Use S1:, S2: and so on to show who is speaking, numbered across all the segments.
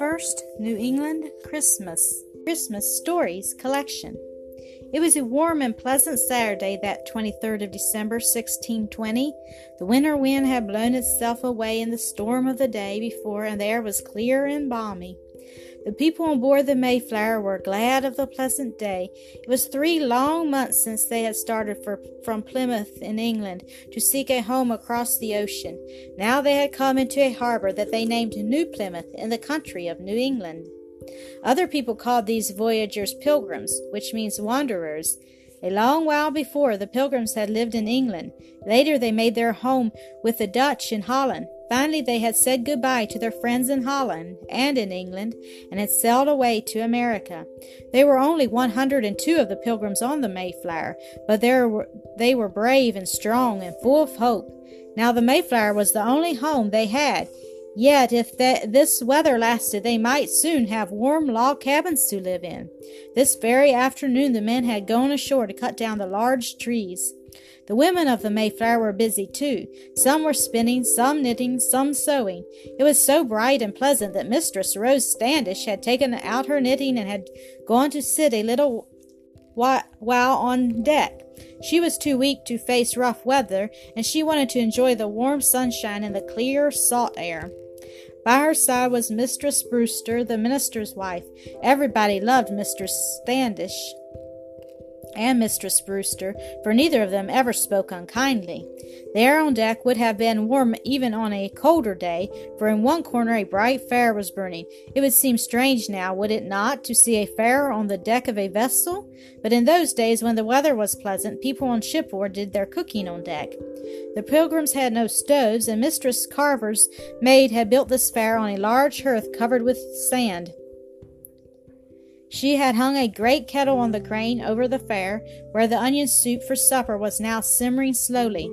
S1: First New England Christmas Christmas Stories Collection. It was a warm and pleasant Saturday, that 23rd of December, 1620. The winter wind had blown itself away in the storm of the day before, and the air was clear and balmy. The people on board the Mayflower were glad of the pleasant day. It was three long months since they had started for, from Plymouth in England to seek a home across the ocean. Now they had come into a harbor that they named New Plymouth in the country of New England. Other people called these voyagers pilgrims, which means wanderers. A long while before, the pilgrims had lived in England. Later, they made their home with the Dutch in Holland. Finally, they had said goodbye to their friends in Holland and in England and had sailed away to America. There were only 102 of the pilgrims on the Mayflower, but were, they were brave and strong and full of hope. Now, the Mayflower was the only home they had. Yet, if this weather lasted, they might soon have warm log cabins to live in. This very afternoon, the men had gone ashore to cut down the large trees. The women of the Mayflower were busy too. Some were spinning, some knitting, some sewing. It was so bright and pleasant that Mistress Rose Standish had taken out her knitting and had gone to sit a little while on deck. She was too weak to face rough weather, and she wanted to enjoy the warm sunshine and the clear salt air. By her side was Mistress Brewster, the minister's wife. Everybody loved Mistress Standish and Mistress Brewster, for neither of them ever spoke unkindly. The air on deck would have been warm even on a colder day, for in one corner a bright fire was burning. It would seem strange now, would it not, to see a fire on the deck of a vessel? But in those days, when the weather was pleasant, people on shipboard did their cooking on deck. The pilgrims had no stoves, and Mistress Carver's maid had built this fire on a large hearth covered with sand. She had hung a great kettle on the crane over the fire, where the onion soup for supper was now simmering slowly.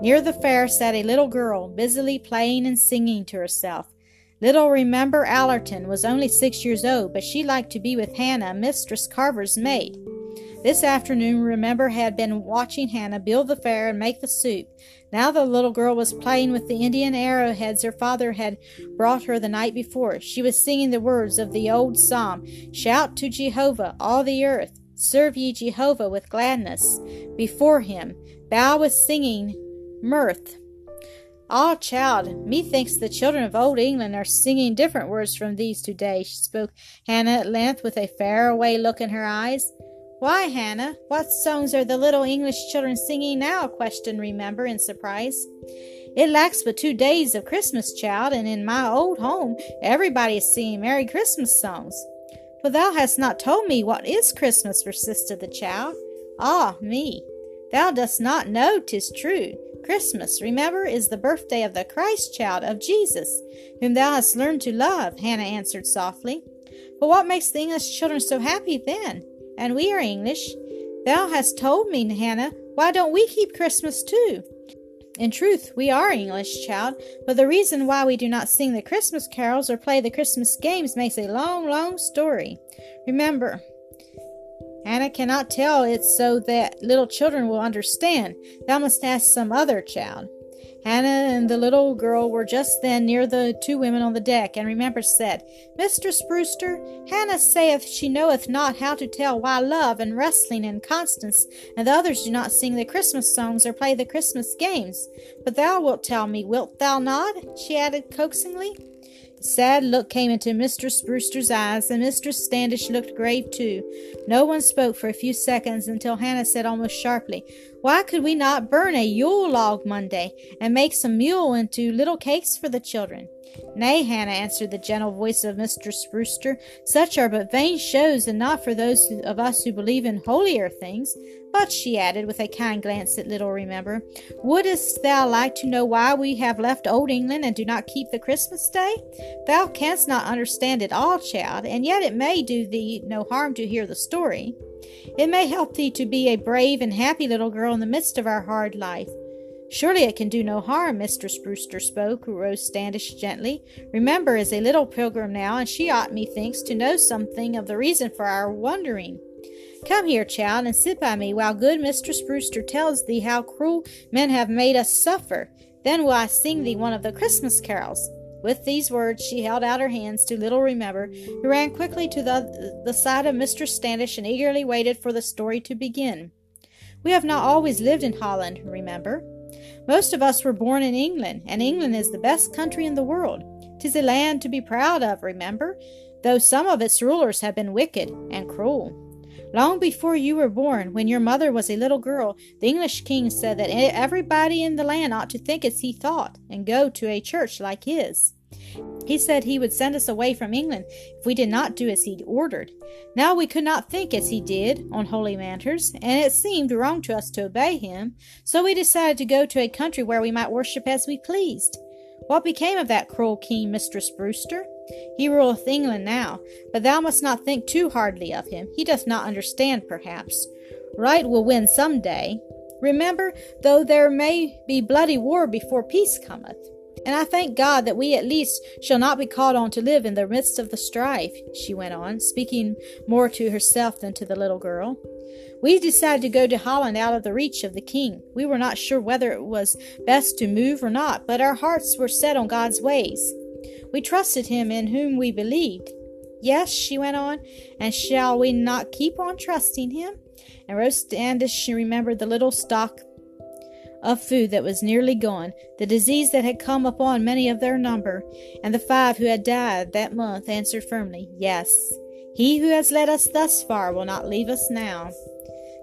S1: Near the fire sat a little girl, busily playing and singing to herself. Little Remember Allerton was only six years old, but she liked to be with Hannah, Mistress Carver's maid. This afternoon, Remember had been watching Hannah build the fire and make the soup. Now the little girl was playing with the Indian arrowheads her father had brought her the night before. She was singing the words of the old psalm Shout to Jehovah, all the earth. Serve ye Jehovah with gladness. Before him, bow with singing mirth. Ah, child, methinks the children of old England are singing different words from these today, spoke Hannah at length with a faraway look in her eyes. Why, Hannah, what songs are the little English children singing now? questioned Remember in surprise. It lacks but two days of Christmas, child, and in my old home everybody is singing Merry Christmas songs. But thou hast not told me what is Christmas, persisted the child. Ah, me! Thou dost not know, tis true. Christmas, remember, is the birthday of the Christ child of Jesus, whom thou hast learned to love, Hannah answered softly. But what makes the English children so happy then? And we are English. Thou hast told me, Hannah, why don't we keep Christmas too? In truth, we are English, child, but the reason why we do not sing the Christmas carols or play the Christmas games makes a long, long story. Remember, Hannah cannot tell it so that little children will understand. Thou must ask some other child. Hannah and the little girl were just then near the two women on the deck, and Remember said, Mistress Brewster, Hannah saith she knoweth not how to tell why love and wrestling and Constance and the others do not sing the Christmas songs or play the Christmas games. But thou wilt tell me, wilt thou not? she added coaxingly. Sad look came into Mistress Brewster's eyes, and Mistress Standish looked grave too. No one spoke for a few seconds until Hannah said almost sharply, Why could we not burn a Yule log Monday and make some mule into little cakes for the children? Nay, Hannah, answered the gentle voice of Mistress Brewster, such are but vain shows, and not for those of us who believe in holier things. But, she added, with a kind glance at little Remember, wouldst thou like to know why we have left old England and do not keep the Christmas day? Thou canst not understand it all, child, and yet it may do thee no harm to hear the story. It may help thee to be a brave and happy little girl in the midst of our hard life. Surely it can do no harm, Mistress Brewster spoke, Rose Standish gently. Remember is a little pilgrim now, and she ought, methinks, to know something of the reason for our wandering. Come here, child, and sit by me while good Mistress Brewster tells thee how cruel men have made us suffer. Then will I sing thee one of the Christmas carols. With these words, she held out her hands to little Remember, who ran quickly to the, the side of Mistress Standish and eagerly waited for the story to begin. We have not always lived in Holland, remember. Most of us were born in England, and England is the best country in the world. Tis a land to be proud of, remember, though some of its rulers have been wicked and cruel. Long before you were born, when your mother was a little girl, the English king said that everybody in the land ought to think as he thought and go to a church like his. He said he would send us away from England if we did not do as he ordered. Now we could not think as he did on holy matters, and it seemed wrong to us to obey him, so we decided to go to a country where we might worship as we pleased. What became of that cruel king, Mistress Brewster? He ruleth England now, but thou must not think too hardly of him. He doth not understand, perhaps. Right will win some day. Remember, though there may be bloody war before peace cometh. And I thank God that we at least shall not be called on to live in the midst of the strife, she went on, speaking more to herself than to the little girl. We decided to go to Holland out of the reach of the king. We were not sure whether it was best to move or not, but our hearts were set on God's ways. We trusted him in whom we believed. Yes, she went on, and shall we not keep on trusting him? And Rose Standish she remembered the little stock of food that was nearly gone, the disease that had come upon many of their number, and the five who had died that month answered firmly, Yes, he who has led us thus far will not leave us now.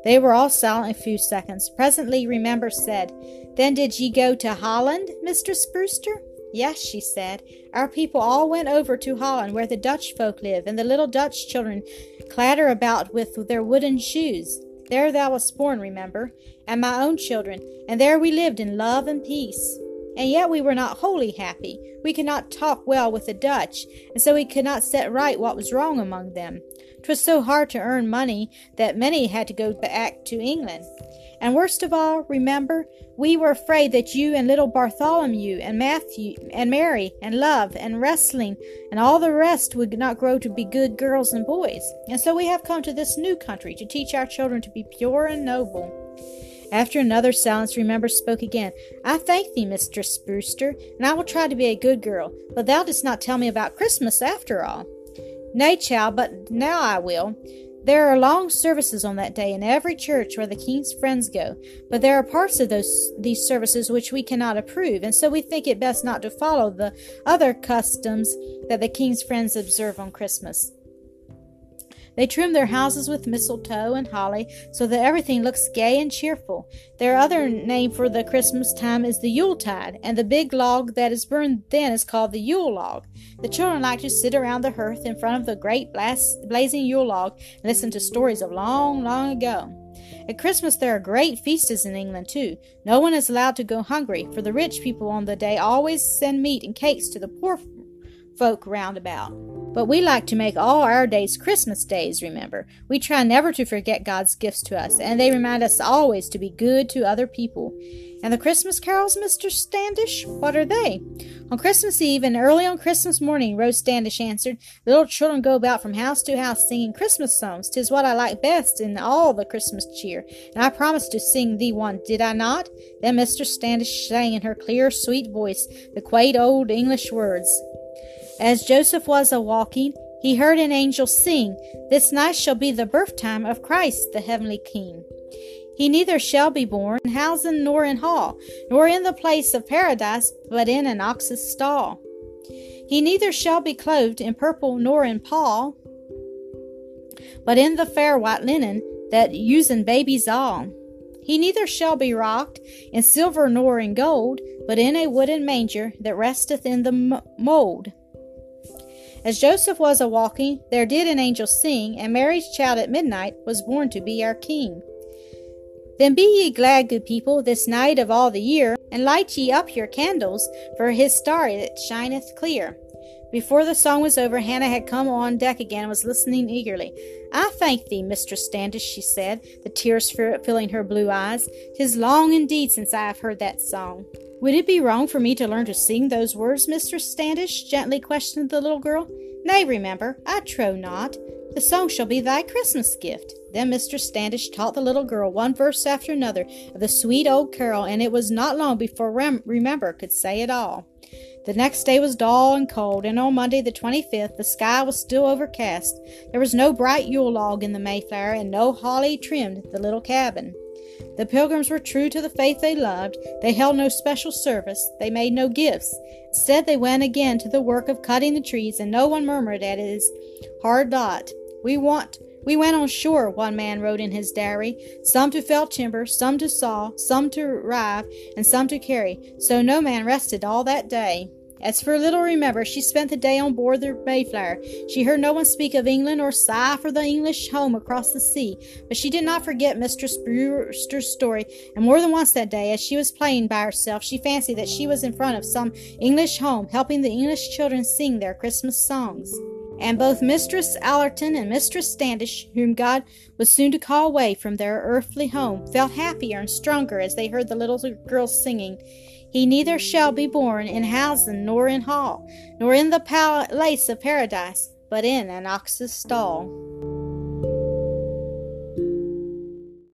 S1: They were all silent a few seconds. Presently, Remember said, Then did ye go to Holland, Mistress Brewster? Yes, she said. Our people all went over to Holland, where the Dutch folk live, and the little Dutch children clatter about with their wooden shoes. There thou wast born, remember, and my own children, and there we lived in love and peace. And yet we were not wholly happy. We could not talk well with the Dutch, and so we could not set right what was wrong among them. 'Twas so hard to earn money that many had to go back to England. And worst of all, remember, we were afraid that you and little Bartholomew and Matthew and Mary and Love and Wrestling and all the rest would not grow to be good girls and boys. And so we have come to this new country to teach our children to be pure and noble. After another silence, Remember spoke again. I thank thee, Mistress Brewster, and I will try to be a good girl. But thou didst not tell me about Christmas after all. Nay, child, but now I will. There are long services on that day in every church where the king's friends go, but there are parts of those these services which we cannot approve, and so we think it best not to follow the other customs that the king's friends observe on Christmas. They trim their houses with mistletoe and holly so that everything looks gay and cheerful. Their other name for the Christmas time is the Yuletide, and the big log that is burned then is called the Yule log. The children like to sit around the hearth in front of the great blazing Yule log and listen to stories of long, long ago. At Christmas there are great feasts in England too. No one is allowed to go hungry, for the rich people on the day always send meat and cakes to the poor folk round about. But we like to make all our days Christmas days, remember. We try never to forget God's gifts to us, and they remind us always to be good to other people. And the Christmas carols, Mr. Standish, what are they? On Christmas Eve and early on Christmas morning, Rose Standish answered, little children go about from house to house singing Christmas songs. Tis what I like best in all the Christmas cheer, and I promised to sing thee one, did I not? Then Mr. Standish sang in her clear, sweet voice the quaint old English words. As Joseph was a walking, he heard an angel sing, This night shall be the birth time of Christ, the heavenly King. He neither shall be born in housen nor in hall, nor in the place of paradise, but in an ox's stall. He neither shall be clothed in purple nor in pall, but in the fair white linen that usen babies all. He neither shall be rocked in silver nor in gold, but in a wooden manger that resteth in the mold. As Joseph was a walking, there did an angel sing, and Mary's child at midnight was born to be our King. Then be ye glad, good people, this night of all the year, and light ye up your candles, for his star it shineth clear. Before the song was over, Hannah had come on deck again and was listening eagerly. I thank thee, Mistress Standish, she said, the tears filling her blue eyes. Tis long indeed since I have heard that song. Would it be wrong for me to learn to sing those words, Mistress Standish? gently questioned the little girl. Nay, remember, I trow not. The song shall be thy Christmas gift. Then Mistress Standish taught the little girl one verse after another of the sweet old carol, and it was not long before Rem- Remember could say it all. The next day was dull and cold, and on Monday the 25th the sky was still overcast. There was no bright Yule log in the Mayflower, and no holly trimmed the little cabin. The pilgrims were true to the faith they loved. They held no special service. They made no gifts. Instead, they went again to the work of cutting the trees, and no one murmured at his hard lot. We want we went on shore, one man wrote in his diary, some to fell timber, some to saw, some to rive, and some to carry. So no man rested all that day. As for little Remember, she spent the day on board the Mayflower. She heard no one speak of England or sigh for the English home across the sea, but she did not forget Mistress Brewster's story, and more than once that day, as she was playing by herself, she fancied that she was in front of some English home, helping the English children sing their Christmas songs. And both Mistress Allerton and Mistress Standish, whom God was soon to call away from their earthly home, felt happier and stronger as they heard the little girls singing. He neither shall be born in housen nor in hall, nor in the palace of paradise, but in an ox's stall.